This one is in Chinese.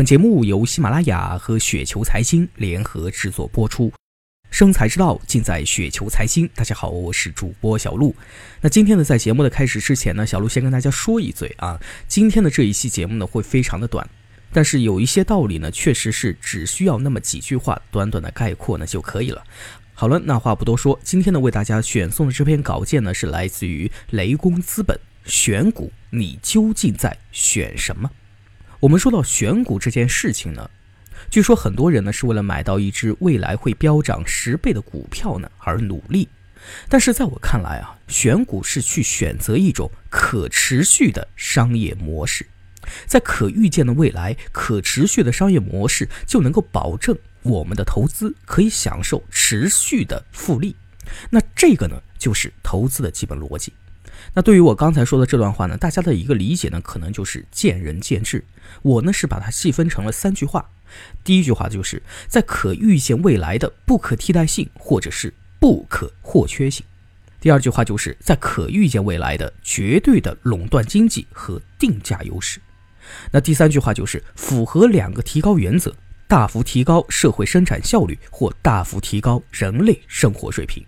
本节目由喜马拉雅和雪球财经联合制作播出，生财之道尽在雪球财经。大家好，我是主播小璐。那今天呢，在节目的开始之前呢，小璐先跟大家说一嘴啊，今天的这一期节目呢会非常的短，但是有一些道理呢，确实是只需要那么几句话，短短的概括呢就可以了。好了，那话不多说，今天呢为大家选送的这篇稿件呢是来自于雷公资本，选股你究竟在选什么？我们说到选股这件事情呢，据说很多人呢是为了买到一只未来会飙涨十倍的股票呢而努力，但是在我看来啊，选股是去选择一种可持续的商业模式，在可预见的未来，可持续的商业模式就能够保证我们的投资可以享受持续的复利，那这个呢就是投资的基本逻辑。那对于我刚才说的这段话呢，大家的一个理解呢，可能就是见仁见智。我呢是把它细分成了三句话。第一句话就是在可预见未来的不可替代性或者是不可或缺性。第二句话就是在可预见未来的绝对的垄断经济和定价优势。那第三句话就是符合两个提高原则：大幅提高社会生产效率或大幅提高人类生活水平。